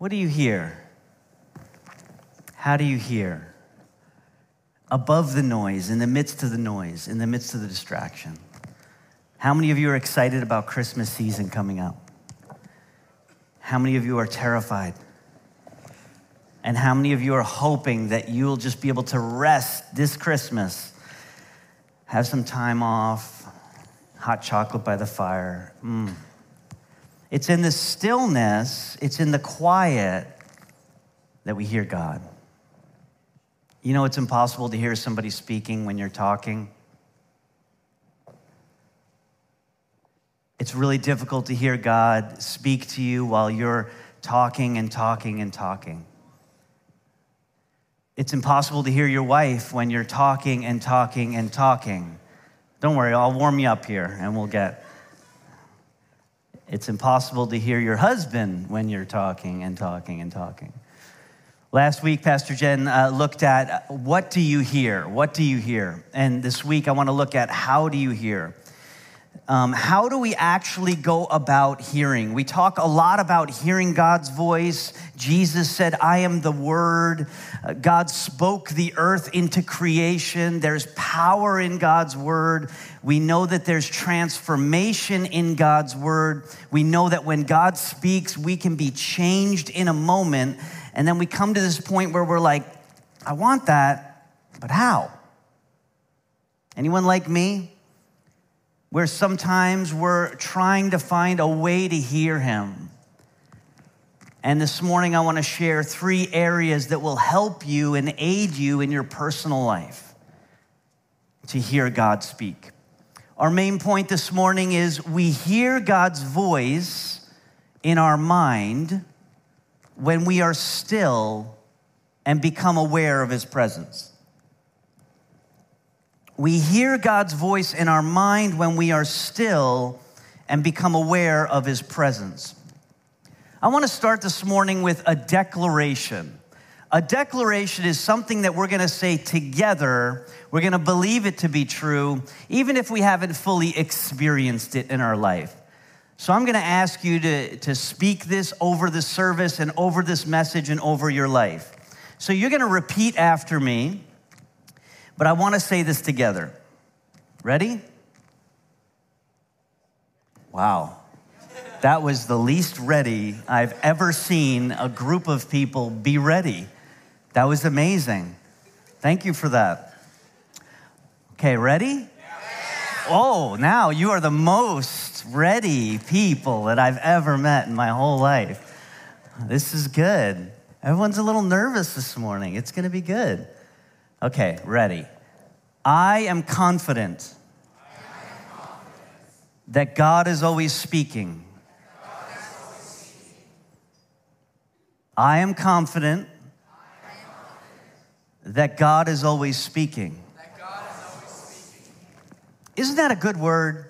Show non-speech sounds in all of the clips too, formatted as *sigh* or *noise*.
What do you hear? How do you hear? Above the noise, in the midst of the noise, in the midst of the distraction. How many of you are excited about Christmas season coming up? How many of you are terrified? And how many of you are hoping that you'll just be able to rest this Christmas? Have some time off, hot chocolate by the fire. Mm. It's in the stillness, it's in the quiet that we hear God. You know, it's impossible to hear somebody speaking when you're talking. It's really difficult to hear God speak to you while you're talking and talking and talking. It's impossible to hear your wife when you're talking and talking and talking. Don't worry, I'll warm you up here and we'll get. It's impossible to hear your husband when you're talking and talking and talking. Last week, Pastor Jen uh, looked at what do you hear? What do you hear? And this week, I want to look at how do you hear? Um, how do we actually go about hearing? We talk a lot about hearing God's voice. Jesus said, I am the Word. Uh, God spoke the earth into creation. There's power in God's Word. We know that there's transformation in God's Word. We know that when God speaks, we can be changed in a moment. And then we come to this point where we're like, I want that, but how? Anyone like me? Where sometimes we're trying to find a way to hear Him. And this morning, I want to share three areas that will help you and aid you in your personal life to hear God speak. Our main point this morning is we hear God's voice in our mind when we are still and become aware of His presence. We hear God's voice in our mind when we are still and become aware of his presence. I want to start this morning with a declaration. A declaration is something that we're going to say together. We're going to believe it to be true, even if we haven't fully experienced it in our life. So I'm going to ask you to, to speak this over the service and over this message and over your life. So you're going to repeat after me. But I want to say this together. Ready? Wow. That was the least ready I've ever seen a group of people be ready. That was amazing. Thank you for that. Okay, ready? Oh, now you are the most ready people that I've ever met in my whole life. This is good. Everyone's a little nervous this morning. It's going to be good. Okay, ready. I am confident that God is always speaking. I am confident that God is always speaking. Isn't that a good word?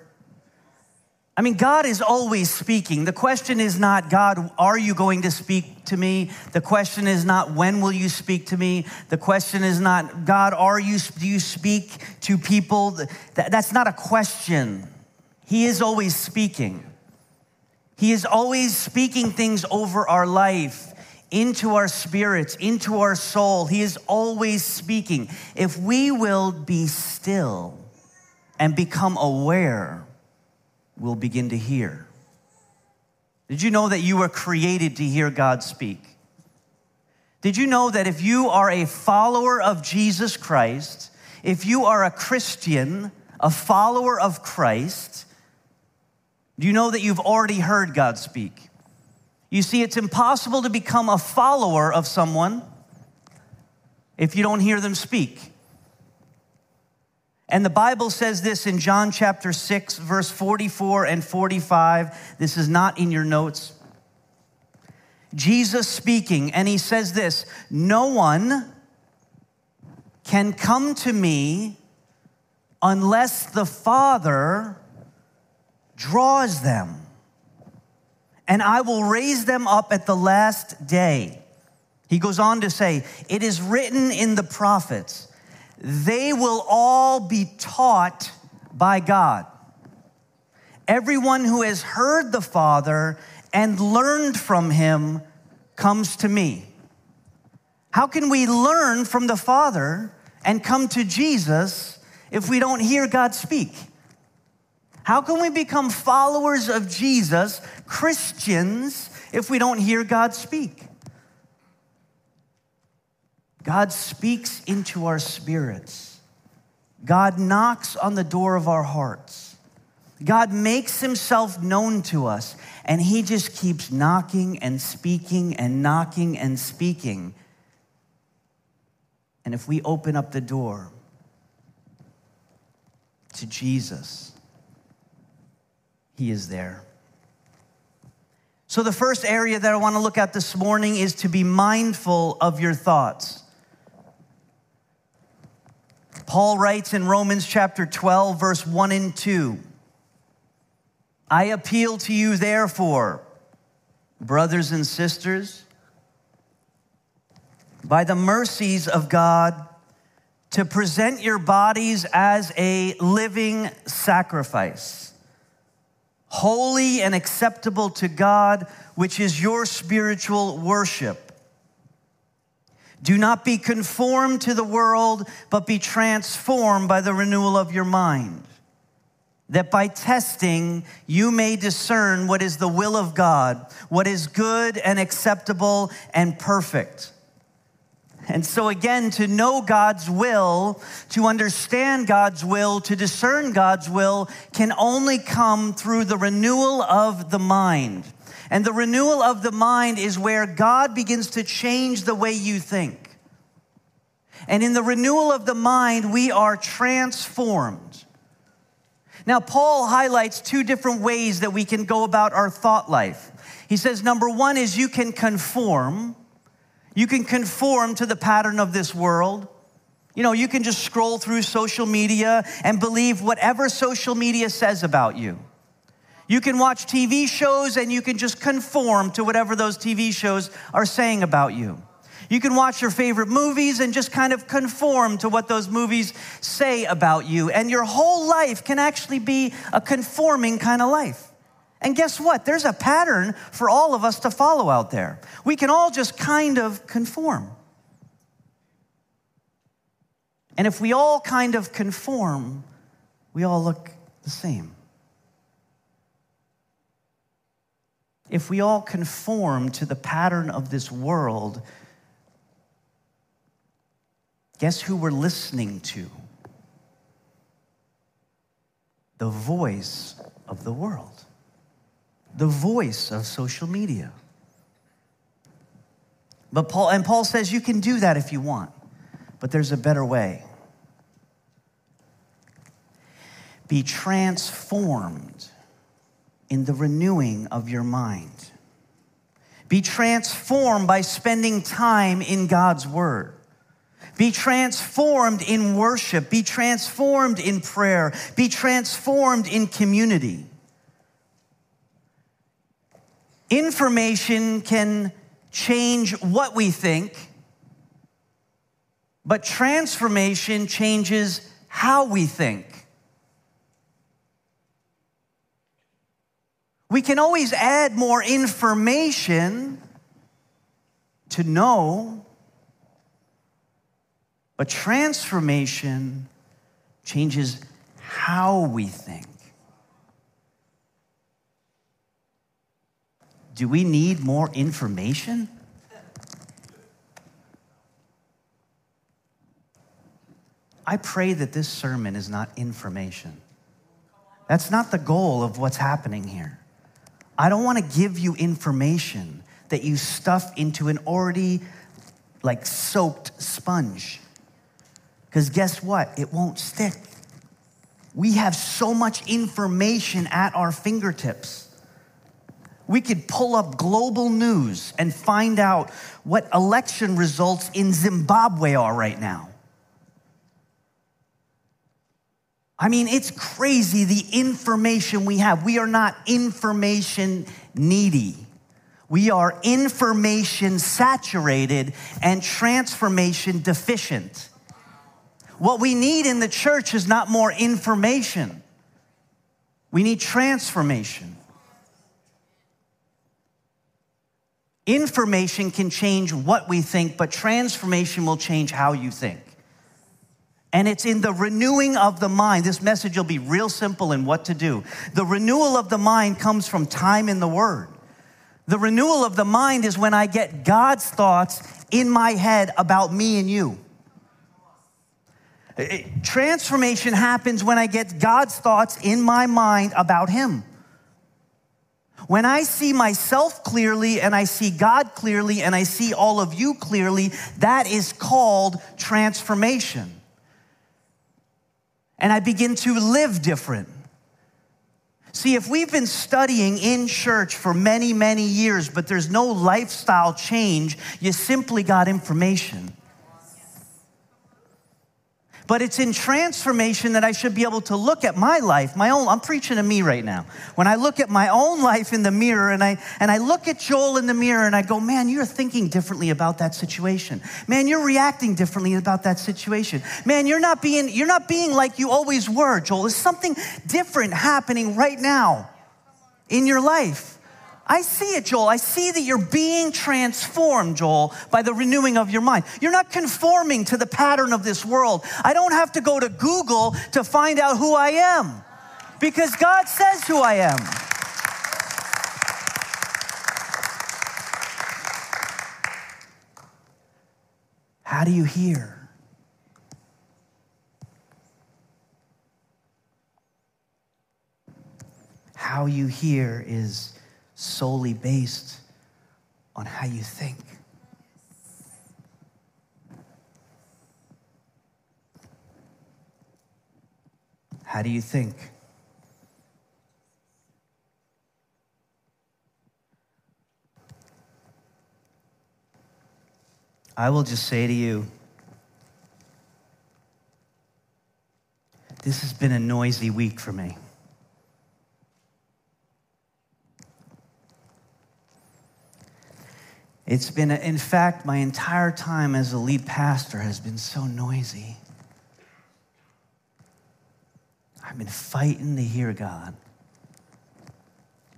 I mean, God is always speaking. The question is not, God, are you going to speak to me? The question is not, when will you speak to me? The question is not, God, are you, do you speak to people? that's not a question. He is always speaking. He is always speaking things over our life, into our spirits, into our soul. He is always speaking. If we will be still and become aware, will begin to hear. Did you know that you were created to hear God speak? Did you know that if you are a follower of Jesus Christ, if you are a Christian, a follower of Christ, do you know that you've already heard God speak? You see, it's impossible to become a follower of someone if you don't hear them speak. And the Bible says this in John chapter 6, verse 44 and 45. This is not in your notes. Jesus speaking, and he says this No one can come to me unless the Father draws them, and I will raise them up at the last day. He goes on to say, It is written in the prophets they will all be taught by God. Everyone who has heard the Father and learned from him comes to me? How can we learn from the Father and come to Jesus if we don't hear God speak? How can we become followers of Jesus, Christians, if we don't hear God speak? God speaks into our spirits. God knocks on the door of our hearts. God makes himself known to us, and he just keeps knocking and speaking and knocking and speaking. And if we open up the door to Jesus, he is there. So, the first area that I want to look at this morning is to be mindful of your thoughts. Paul writes in Romans chapter 12, verse 1 and 2 I appeal to you, therefore, brothers and sisters, by the mercies of God, to present your bodies as a living sacrifice, holy and acceptable to God, which is your spiritual worship. Do not be conformed to the world, but be transformed by the renewal of your mind, that by testing you may discern what is the will of God, what is good and acceptable and perfect. And so, again, to know God's will, to understand God's will, to discern God's will can only come through the renewal of the mind. And the renewal of the mind is where God begins to change the way you think. And in the renewal of the mind, we are transformed. Now, Paul highlights two different ways that we can go about our thought life. He says, number one is you can conform. You can conform to the pattern of this world. You know, you can just scroll through social media and believe whatever social media says about you. You can watch TV shows and you can just conform to whatever those TV shows are saying about you. You can watch your favorite movies and just kind of conform to what those movies say about you. And your whole life can actually be a conforming kind of life. And guess what? There's a pattern for all of us to follow out there. We can all just kind of conform. And if we all kind of conform, we all look the same. If we all conform to the pattern of this world, guess who we're listening to? The voice of the world, the voice of social media. But Paul, and Paul says you can do that if you want, but there's a better way. Be transformed in the renewing of your mind. Be transformed by spending time in God's Word. Be transformed in worship. Be transformed in prayer. Be transformed in community. Information can change what we think, but transformation changes how we think. We can always add more information to know, but transformation changes how we think. Do we need more information? I pray that this sermon is not information. That's not the goal of what's happening here. I don't want to give you information that you stuff into an already like soaked sponge. Because guess what? It won't stick. We have so much information at our fingertips. We could pull up global news and find out what election results in Zimbabwe are right now. I mean, it's crazy the information we have. We are not information needy. We are information saturated and transformation deficient. What we need in the church is not more information, we need transformation. Information can change what we think, but transformation will change how you think. And it's in the renewing of the mind. This message will be real simple in what to do. The renewal of the mind comes from time in the Word. The renewal of the mind is when I get God's thoughts in my head about me and you. Transformation happens when I get God's thoughts in my mind about Him. When I see myself clearly and I see God clearly and I see all of you clearly, that is called transformation. And I begin to live different. See, if we've been studying in church for many, many years, but there's no lifestyle change, you simply got information. But it's in transformation that I should be able to look at my life, my own, I'm preaching to me right now. When I look at my own life in the mirror and I, and I look at Joel in the mirror and I go, man, you're thinking differently about that situation. Man, you're reacting differently about that situation. Man, you're not being, you're not being like you always were, Joel. There's something different happening right now in your life. I see it, Joel. I see that you're being transformed, Joel, by the renewing of your mind. You're not conforming to the pattern of this world. I don't have to go to Google to find out who I am because God says who I am. How do you hear? How you hear is solely based on how you think. How do you think? I will just say to you this has been a noisy week for me. It's been, in fact, my entire time as a lead pastor has been so noisy. I've been fighting to hear God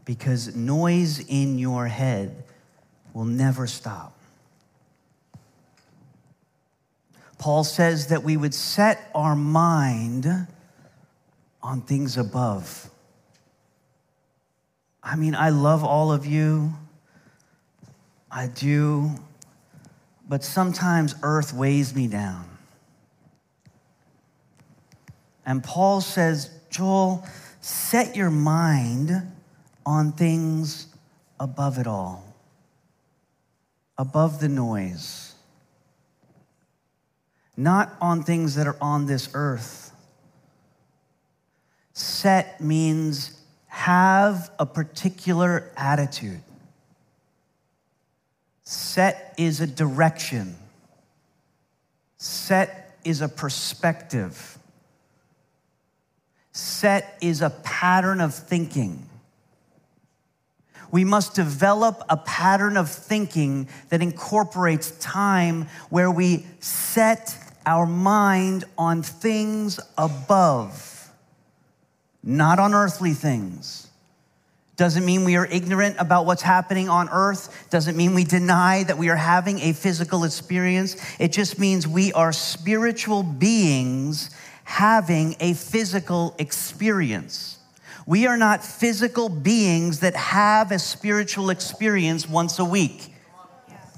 because noise in your head will never stop. Paul says that we would set our mind on things above. I mean, I love all of you. I do, but sometimes earth weighs me down. And Paul says, Joel, set your mind on things above it all, above the noise, not on things that are on this earth. Set means have a particular attitude. Set is a direction, set is a perspective, set is a pattern of thinking. We must develop a pattern of thinking that incorporates time where we set our mind on things above, not on earthly things. Doesn't mean we are ignorant about what's happening on earth. Doesn't mean we deny that we are having a physical experience. It just means we are spiritual beings having a physical experience. We are not physical beings that have a spiritual experience once a week.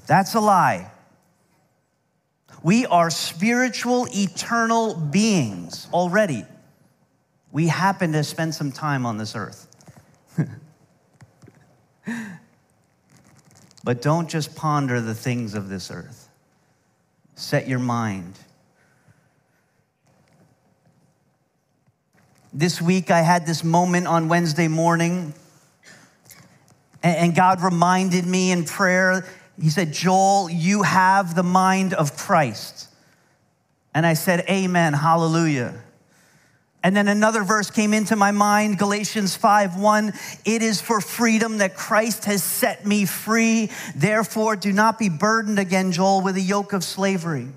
That's a lie. We are spiritual, eternal beings already. We happen to spend some time on this earth. But don't just ponder the things of this earth. Set your mind. This week, I had this moment on Wednesday morning, and God reminded me in prayer. He said, Joel, you have the mind of Christ. And I said, Amen, hallelujah. And then another verse came into my mind, Galatians 5 1. It is for freedom that Christ has set me free. Therefore, do not be burdened again, Joel, with a yoke of slavery.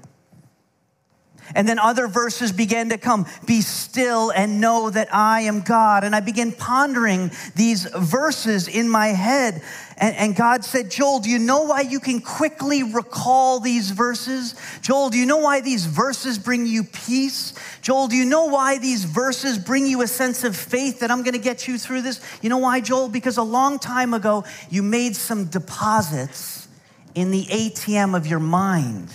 And then other verses began to come Be still and know that I am God. And I began pondering these verses in my head. And, and, God said, Joel, do you know why you can quickly recall these verses? Joel, do you know why these verses bring you peace? Joel, do you know why these verses bring you a sense of faith that I'm going to get you through this? You know why, Joel? Because a long time ago, you made some deposits in the ATM of your mind.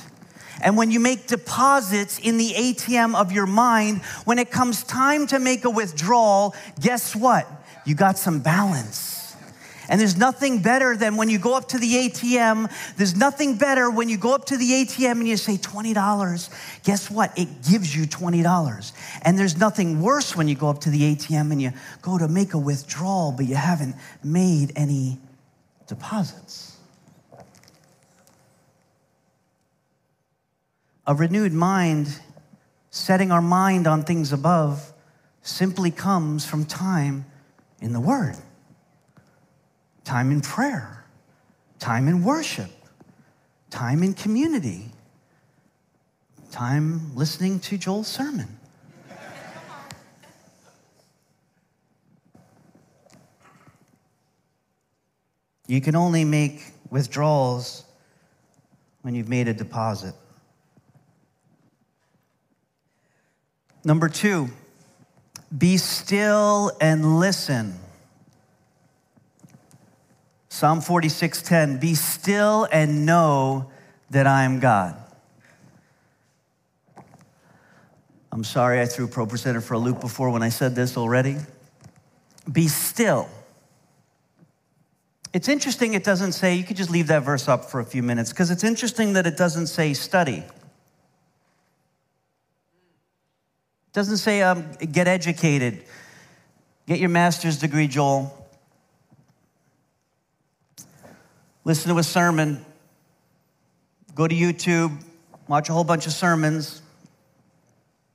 And when you make deposits in the ATM of your mind, when it comes time to make a withdrawal, guess what? You got some balance. And there's nothing better than when you go up to the ATM, there's nothing better when you go up to the ATM and you say $20. Guess what? It gives you $20. And there's nothing worse when you go up to the ATM and you go to make a withdrawal, but you haven't made any deposits. A renewed mind, setting our mind on things above, simply comes from time in the Word, time in prayer, time in worship, time in community, time listening to Joel's sermon. You can only make withdrawals when you've made a deposit. Number two, be still and listen. Psalm 46:10, be still and know that I am God. I'm sorry I threw ProPresenter for a loop before when I said this already. Be still. It's interesting it doesn't say, you could just leave that verse up for a few minutes, because it's interesting that it doesn't say study. Doesn't say um, get educated, get your master's degree, Joel. Listen to a sermon, go to YouTube, watch a whole bunch of sermons.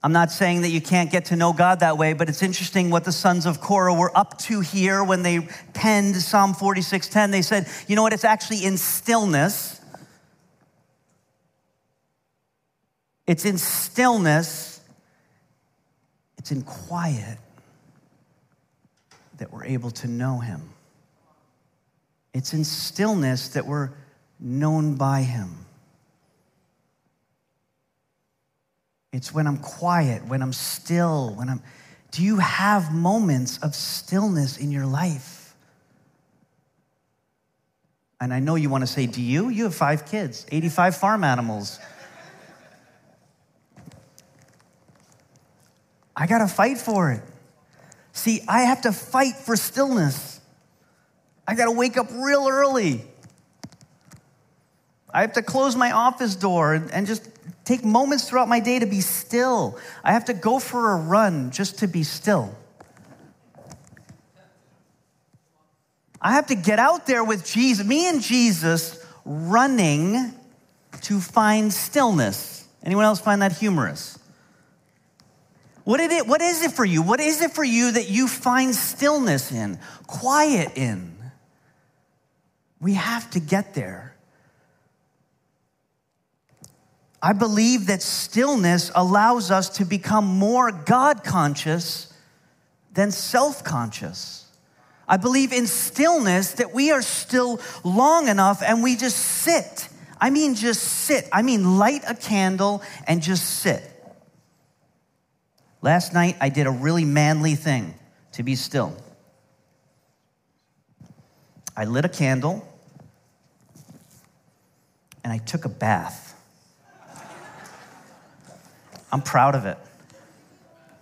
I'm not saying that you can't get to know God that way, but it's interesting what the sons of Korah were up to here when they penned Psalm 46:10. They said, "You know what? It's actually in stillness. It's in stillness it's in quiet that we're able to know Him. It's in stillness that we're known by Him. It's when I'm quiet, when I'm still, when I'm. Do you have moments of stillness in your life? And I know you want to say, Do you? You have five kids, 85 farm animals. I got to fight for it. See, I have to fight for stillness. I got to wake up real early. I have to close my office door and just take moments throughout my day to be still. I have to go for a run just to be still. I have to get out there with Jesus, me and Jesus running to find stillness. Anyone else find that humorous? What, it, what is it for you? What is it for you that you find stillness in, quiet in? We have to get there. I believe that stillness allows us to become more God conscious than self conscious. I believe in stillness that we are still long enough and we just sit. I mean, just sit. I mean, light a candle and just sit. Last night, I did a really manly thing to be still. I lit a candle and I took a bath. I'm proud of it.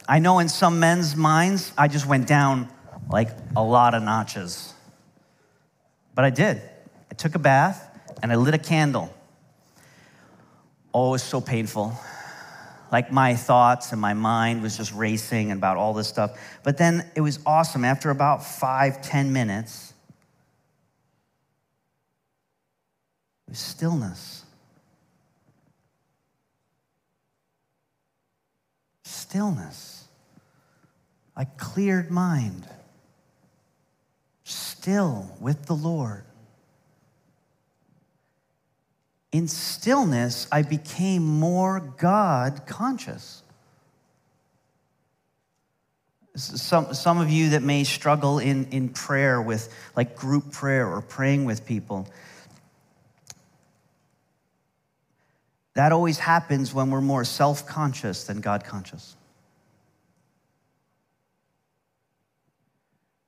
I know in some men's minds, I just went down like a lot of notches. But I did. I took a bath and I lit a candle. Oh, it was so painful like my thoughts and my mind was just racing about all this stuff. But then it was awesome. After about five, ten minutes, it was stillness. Stillness. I cleared mind. Still with the Lord. In stillness, I became more God conscious. Some, some of you that may struggle in, in prayer with like group prayer or praying with people, that always happens when we're more self conscious than God conscious.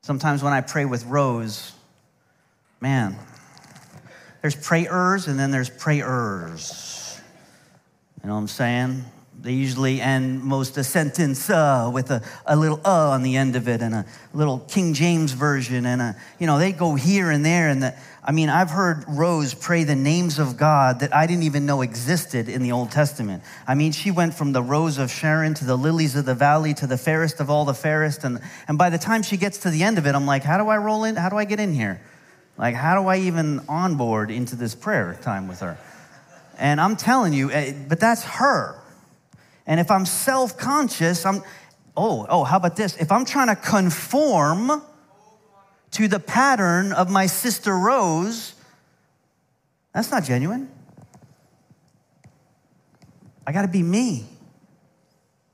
Sometimes when I pray with Rose, man, there's prayers and then there's prayers. You know what I'm saying? They usually end most a sentence uh, with a, a little uh on the end of it and a little King James version and a, you know, they go here and there. And the, I mean, I've heard Rose pray the names of God that I didn't even know existed in the Old Testament. I mean, she went from the rose of Sharon to the lilies of the valley to the fairest of all the fairest. And, and by the time she gets to the end of it, I'm like, how do I roll in? How do I get in here? Like, how do I even onboard into this prayer time with her? And I'm telling you, eh, but that's her. And if I'm self conscious, I'm, oh, oh, how about this? If I'm trying to conform to the pattern of my sister Rose, that's not genuine. I got to be me.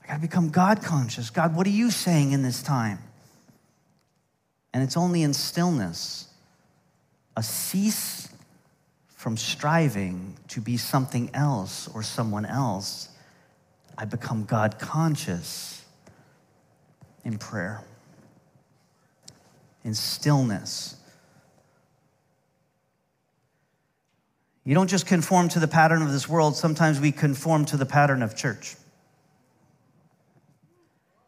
I got to become God conscious. God, what are you saying in this time? And it's only in stillness, a cease from striving to be something else or someone else I become God conscious in prayer, in stillness. You don't just conform to the pattern of this world, sometimes we conform to the pattern of church.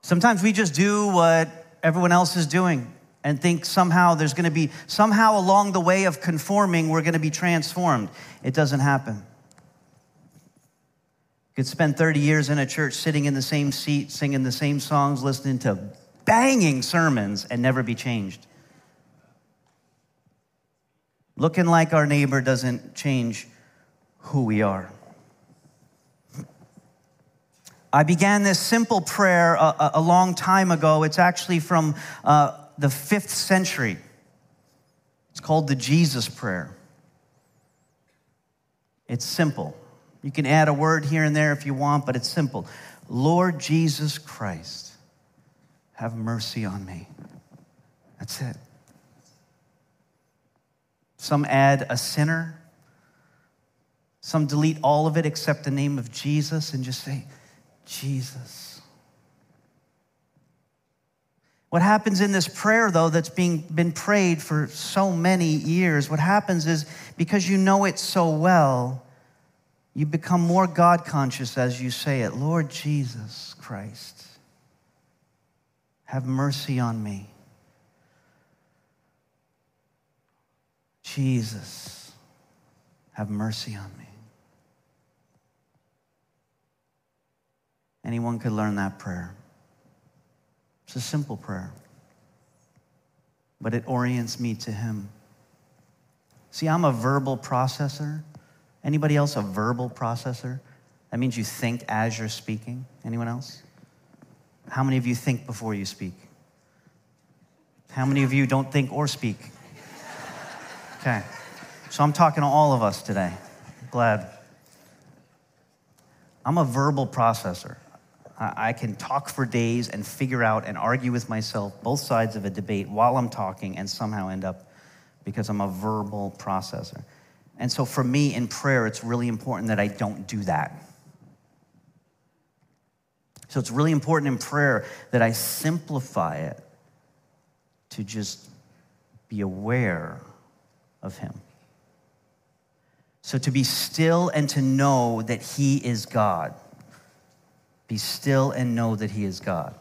Sometimes we just do what everyone else is doing and think somehow there's going to be, somehow along the way of conforming, we're going to be transformed. It doesn't happen You could spend 30 years in a church sitting in the same seat, singing the same songs, listening to banging sermons, and never be changed. Looking like our neighbor doesn't change who we are. I began this simple prayer a, a long time ago. It's actually from uh, the fifth century. It's called the Jesus Prayer. It's simple. You can add a word here and there if you want, but it's simple. Lord Jesus Christ, have mercy on me. That's it. Some add a sinner. Some delete all of it except the name of Jesus and just say, Jesus. What happens in this prayer, though, that's being been prayed for so many years, what happens is because you know it so well, you become more God conscious as you say it. Lord Jesus Christ, have mercy on me. Jesus, have mercy on me. Anyone could learn that prayer. It's a simple prayer, but it orients me to Him. See, I'm a verbal processor. Anybody else a verbal processor? That means you think as you're speaking. Anyone else? How many of you think before you speak? How many of you don't think or speak? Okay. So I'm talking to all of us today. Glad. I'm a verbal processor. I can talk for days and figure out and argue with myself both sides of a debate while I'm talking and somehow end up because I'm a verbal processor. And so for me in prayer, it's really important that I don't do that. So it's really important in prayer that I simplify it to just be aware of Him. So to be still and to know that He is God. Be still and know that He is God.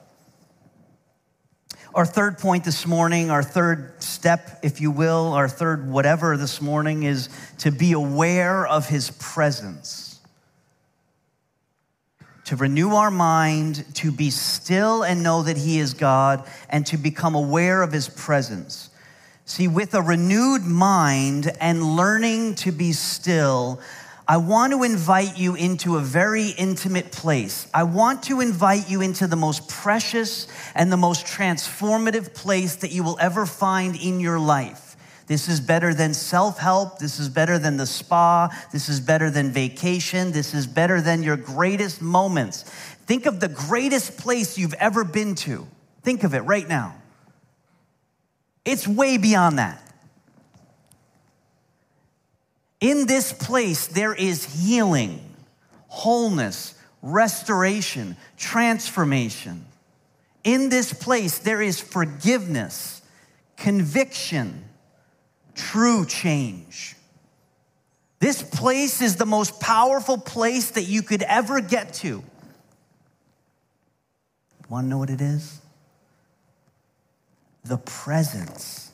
Our third point this morning, our third step, if you will, our third whatever this morning is to be aware of his presence. To renew our mind, to be still and know that he is God, and to become aware of his presence. See, with a renewed mind and learning to be still, I want to invite you into a very intimate place. I want to invite you into the most precious and the most transformative place that you will ever find in your life. This is better than self help. This is better than the spa. This is better than vacation. This is better than your greatest moments. Think of the greatest place you've ever been to. Think of it right now. It's way beyond that. In this place, there is healing, wholeness, restoration, transformation. In this place, there is forgiveness, conviction, true change. This place is the most powerful place that you could ever get to. Want to know what it is? The presence.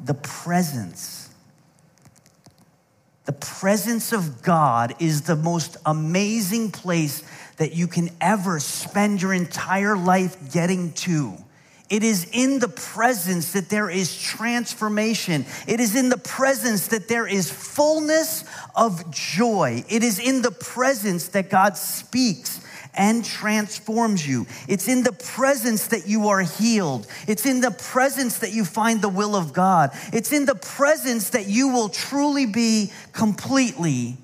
The presence. The presence of God is the most amazing place that you can ever spend your entire life getting to. It is in the presence that there is transformation. It is in the presence that there is fullness of joy. It is in the presence that God speaks and transforms you. It's in the presence that you are healed. It's in the presence that you find the will of God. It's in the presence that you will truly be completely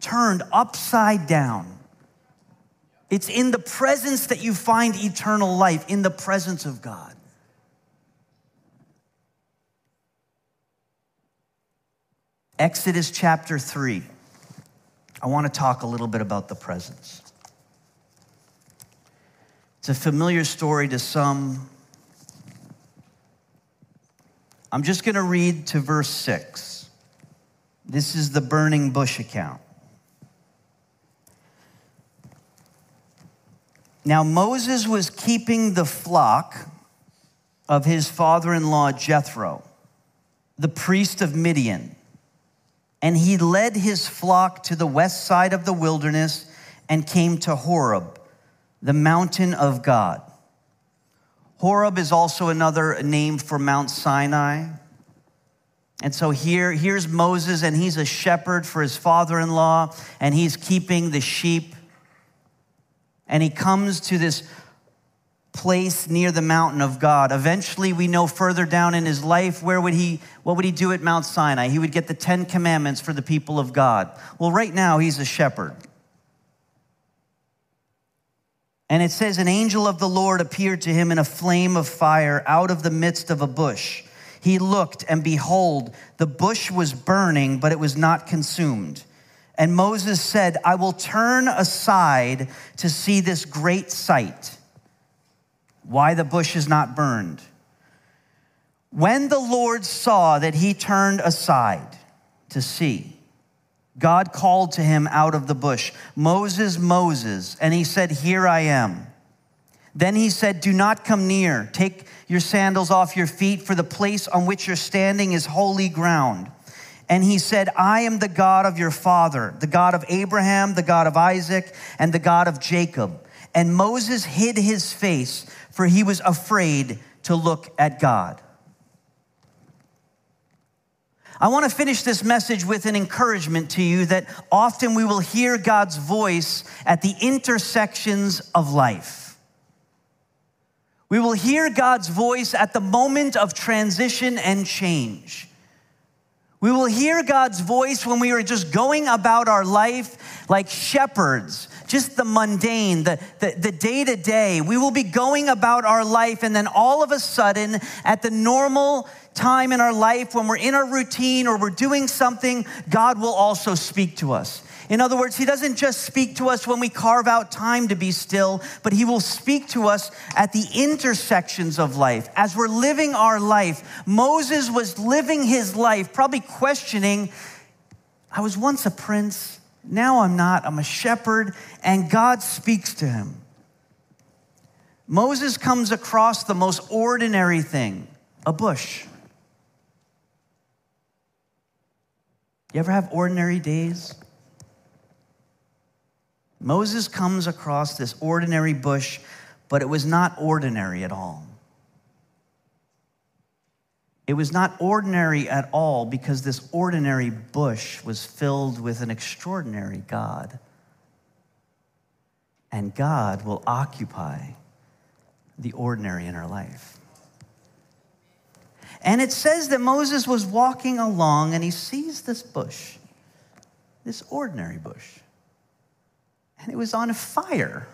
turned upside down. It's in the presence that you find eternal life, in the presence of God. Exodus chapter 3. I want to talk a little bit about the presence. It's a familiar story to some. I'm just going to read to verse 6. This is the burning bush account. Now, Moses was keeping the flock of his father in law Jethro, the priest of Midian, and he led his flock to the west side of the wilderness and came to Horeb, the mountain of God. Horeb is also another name for Mount Sinai. And so here, here's Moses, and he's a shepherd for his father in law, and he's keeping the sheep and he comes to this place near the mountain of God. Eventually, we know further down in his life, where would he, what would he do at Mount Sinai? He would get the Ten Commandments for the people of God. Well, right now, he's a shepherd. And it says, An angel of the Lord appeared to him in a flame of fire out of the midst of a bush. He looked, and behold, the bush was burning, but it was not consumed. And Moses said, I will turn aside to see this great sight, why the bush is not burned. When the Lord saw that he turned aside to see, God called to him out of the bush, Moses, Moses. And he said, Here I am. Then he said, Do not come near. Take your sandals off your feet, for the place on which you're standing is holy ground. And he said, I am the God of your father, the God of Abraham, the God of Isaac, and the God of Jacob. And Moses hid his face, for he was afraid to look at God. I want to finish this message with an encouragement to you that often we will hear God's voice at the intersections of life. We will hear God's voice at the moment of transition and change. We will hear God's voice when we are just going about our life like shepherds, just the mundane, the, the, the day-to-day. We will be going about our life, and then all of a sudden, at the normal time in our life, when we're in our routine or we're doing something, God will also speak to us. In other words, He doesn't just speak to us when we carve out time to be still, but He will speak to us at the intersections of life. As we're living our life, Moses was living his life, probably questioning, I was once a prince, now I'm not, I'm a shepherd, and God speaks to him. Moses comes across the most ordinary thing a bush. You ever have ordinary days? Moses comes across this ordinary bush, but it was not ordinary at all. It was not ordinary at all because this ordinary bush was filled with an extraordinary God. And God will occupy the ordinary in our life. And it says that Moses was walking along and he sees this bush, this ordinary bush. And it was on fire,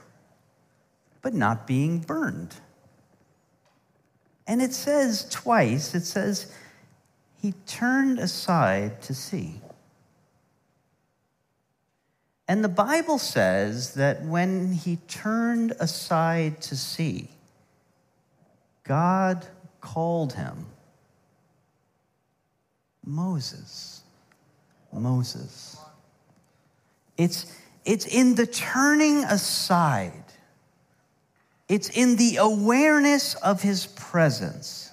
but not being burned. And it says twice, it says, he turned aside to see. And the Bible says that when he turned aside to see, God called him Moses. Moses. It's, it's in the turning aside, it's in the awareness of his presence,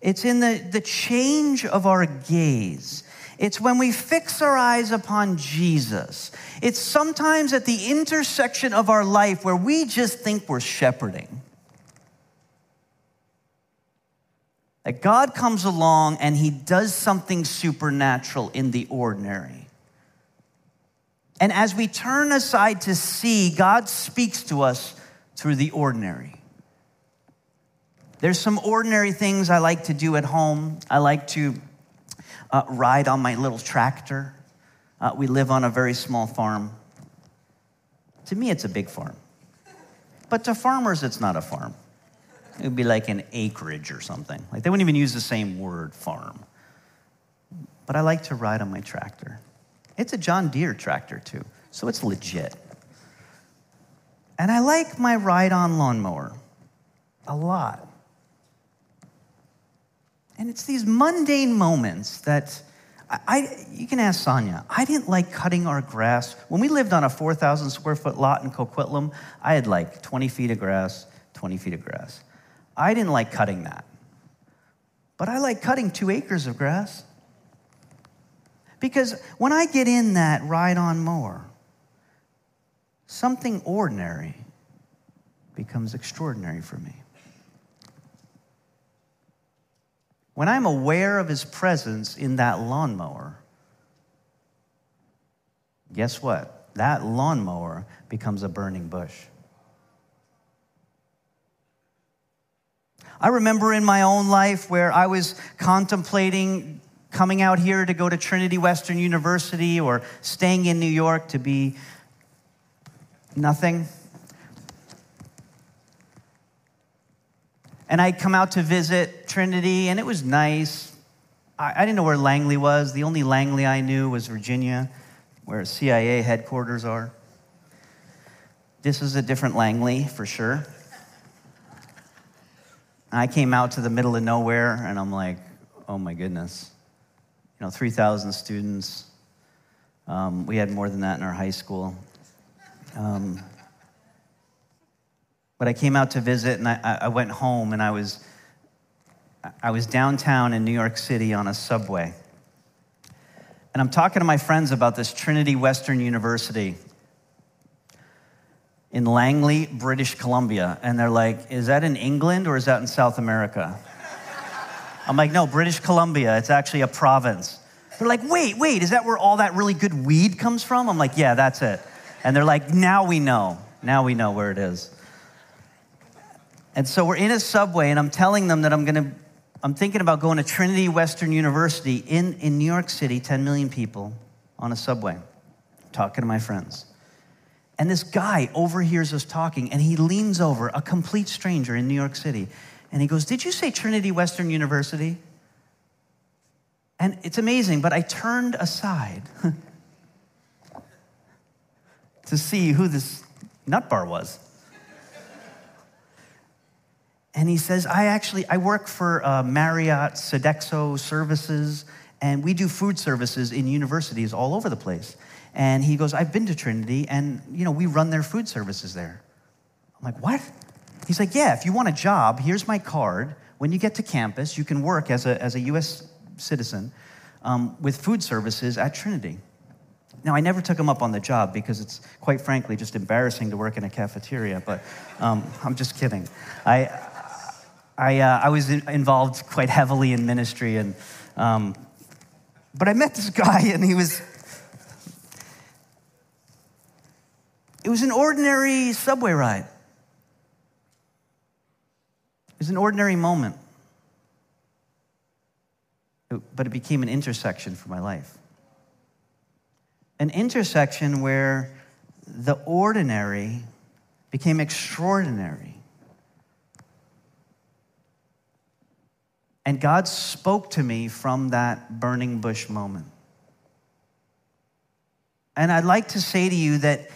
it's in the, the change of our gaze. It's when we fix our eyes upon Jesus. It's sometimes at the intersection of our life where we just think we're shepherding. That God comes along and he does something supernatural in the ordinary. And as we turn aside to see, God speaks to us through the ordinary. There's some ordinary things I like to do at home. I like to uh, ride on my little tractor. Uh, we live on a very small farm. To me, it's a big farm. But to farmers, it's not a farm. It would be like an acreage or something. Like they wouldn't even use the same word, farm. But I like to ride on my tractor. It's a John Deere tractor, too, so it's legit. And I like my ride on lawnmower a lot. And it's these mundane moments that I, you can ask Sonia. I didn't like cutting our grass. When we lived on a 4,000 square foot lot in Coquitlam, I had like 20 feet of grass, 20 feet of grass. I didn't like cutting that. But I like cutting two acres of grass. Because when I get in that ride on mower, something ordinary becomes extraordinary for me. When I'm aware of his presence in that lawnmower, guess what? That lawnmower becomes a burning bush. I remember in my own life where I was contemplating coming out here to go to Trinity Western University or staying in New York to be nothing. And I'd come out to visit Trinity, and it was nice. I, I didn't know where Langley was. The only Langley I knew was Virginia, where CIA headquarters are. This is a different Langley, for sure. I came out to the middle of nowhere, and I'm like, oh my goodness. You know, 3,000 students. Um, we had more than that in our high school. Um, but I came out to visit and I, I went home and I was, I was downtown in New York City on a subway. And I'm talking to my friends about this Trinity Western University in Langley, British Columbia. And they're like, is that in England or is that in South America? I'm like, no, British Columbia. It's actually a province. They're like, wait, wait, is that where all that really good weed comes from? I'm like, yeah, that's it. And they're like, now we know. Now we know where it is. And so we're in a subway, and I'm telling them that I'm going to, I'm thinking about going to Trinity Western University in, in New York City, 10 million people on a subway, talking to my friends. And this guy overhears us talking, and he leans over, a complete stranger in New York City, and he goes, Did you say Trinity Western University? And it's amazing, but I turned aside *laughs* to see who this nutbar was. And he says, I actually, I work for uh, Marriott Sodexo Services, and we do food services in universities all over the place. And he goes, I've been to Trinity, and, you know, we run their food services there. I'm like, what? He's like, yeah, if you want a job, here's my card. When you get to campus, you can work as a, as a U.S. citizen um, with food services at Trinity. Now, I never took him up on the job because it's, quite frankly, just embarrassing to work in a cafeteria, but um, I'm just kidding. I, I, uh, I was involved quite heavily in ministry, and, um, but I met this *laughs* guy, and he was, it was an ordinary subway ride. It was an ordinary moment. but it became an intersection for my life. An intersection where the ordinary became extraordinary. And God spoke to me from that burning bush moment. And I'd like to say to you that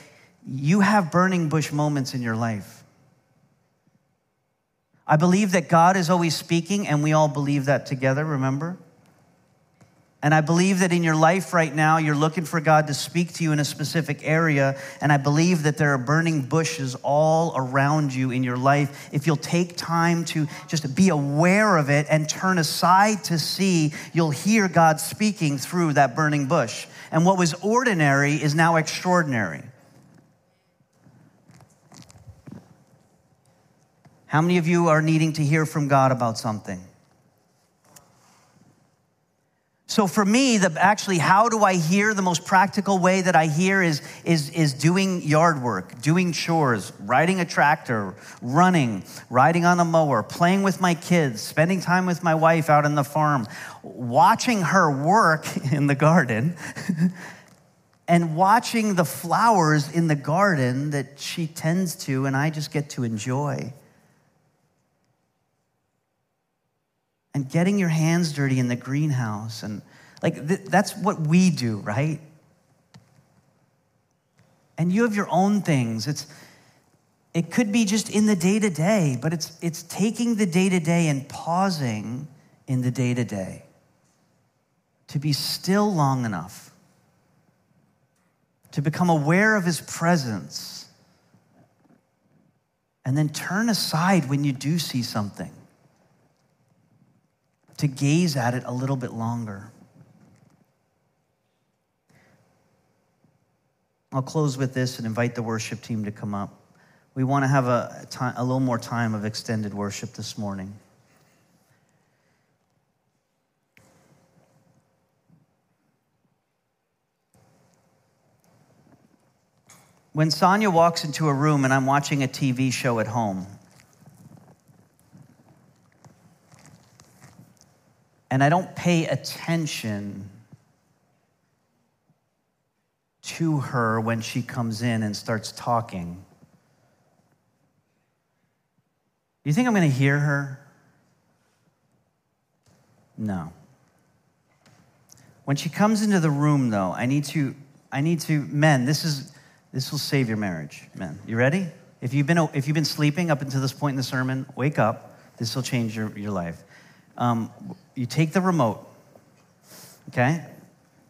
you have burning bush moments in your life. I believe that God is always speaking, and we all believe that together, remember? And I believe that in your life right now, you're looking for God to speak to you in a specific area. And I believe that there are burning bushes all around you in your life. If you'll take time to just be aware of it and turn aside to see, you'll hear God speaking through that burning bush. And what was ordinary is now extraordinary. How many of you are needing to hear from God about something? So for me, the, actually, how do I hear? The most practical way that I hear is, is, is doing yard work, doing chores, riding a tractor, running, riding on a mower, playing with my kids, spending time with my wife out on the farm, watching her work *laughs* in the garden, *laughs* and watching the flowers in the garden that she tends to, and I just get to enjoy. And getting your hands dirty in the greenhouse. And like th- that's what we do, right? And you have your own things. It's, it could be just in the day to day, but it's, it's taking the day to day and pausing in the day to day to be still long enough to become aware of his presence and then turn aside when you do see something to gaze at it a little bit longer. I'll close with this and invite the worship team to come up. We want to have a, time, a little more time of extended worship this morning. When Sonia walks into a room and I'm watching a TV show at home, and I don't pay attention to her when she comes in and starts talking. You think I'm going to hear her? No. When she comes into the room though, I need to I need to men, this is this will save your marriage, men. You ready? If you've been if you've been sleeping up until this point in the sermon, wake up. This will change your, your life um, you take the remote, okay,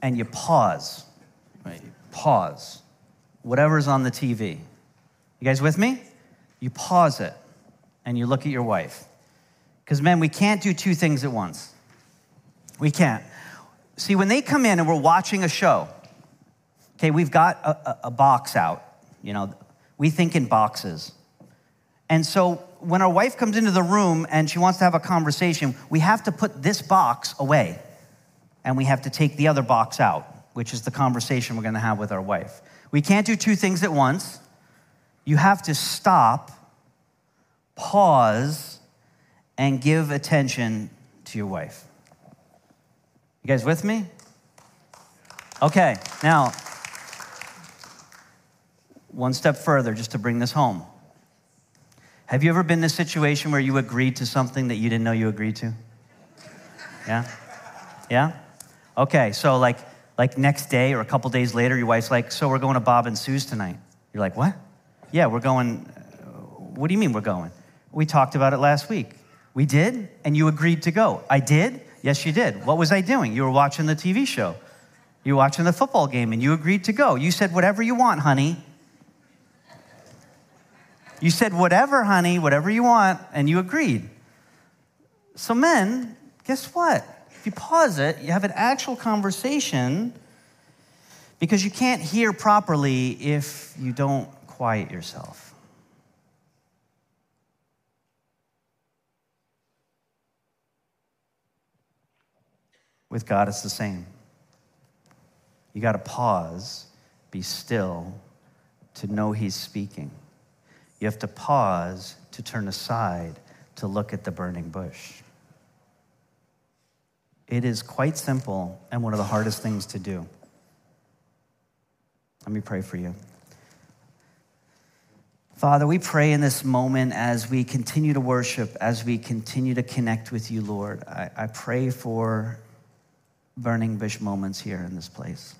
and you pause. Right? Pause. Whatever's on the TV. You guys with me? You pause it and you look at your wife. Because, men, we can't do two things at once. We can't. See, when they come in and we're watching a show, okay, we've got a, a, a box out. You know, we think in boxes. And so when our wife comes into the room and she wants to have a conversation, we have to put this box away and we have to take the other box out, which is the conversation we're going to have with our wife. We can't do two things at once. You have to stop, pause, and give attention to your wife. You guys with me? Okay, now, one step further just to bring this home. Have you ever been in a situation where you agreed to something that you didn't know you agreed to? Yeah? Yeah? Okay, so like like next day or a couple days later, your wife's like, "So we're going to Bob and Sue's tonight." You're like, "What?" Yeah, we're going. Uh, what do you mean we're going? We talked about it last week. We did, and you agreed to go. I did. Yes, you did. What was I doing? You were watching the TV show. You were watching the football game, and you agreed to go. You said, "Whatever you want, honey." You said, whatever, honey, whatever you want, and you agreed. So, men, guess what? If you pause it, you have an actual conversation because you can't hear properly if you don't quiet yourself. With God, it's the same. You got to pause, be still to know He's speaking. You have to pause to turn aside to look at the burning bush. It is quite simple and one of the hardest things to do. Let me pray for you. Father, we pray in this moment as we continue to worship, as we continue to connect with you, Lord. I, I pray for burning bush moments here in this place.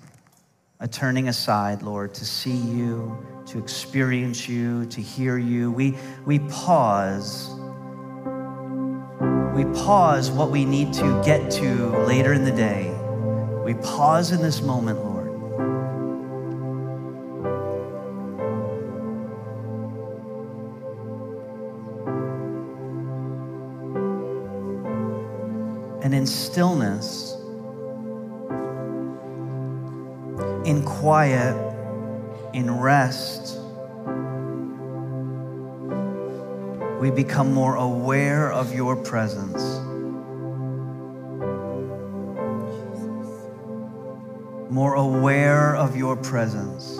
A turning aside, Lord, to see you, to experience you, to hear you. We, we pause. We pause what we need to get to later in the day. We pause in this moment, Lord. And in stillness, in quiet, in rest, we become more aware of your presence. More aware of your presence.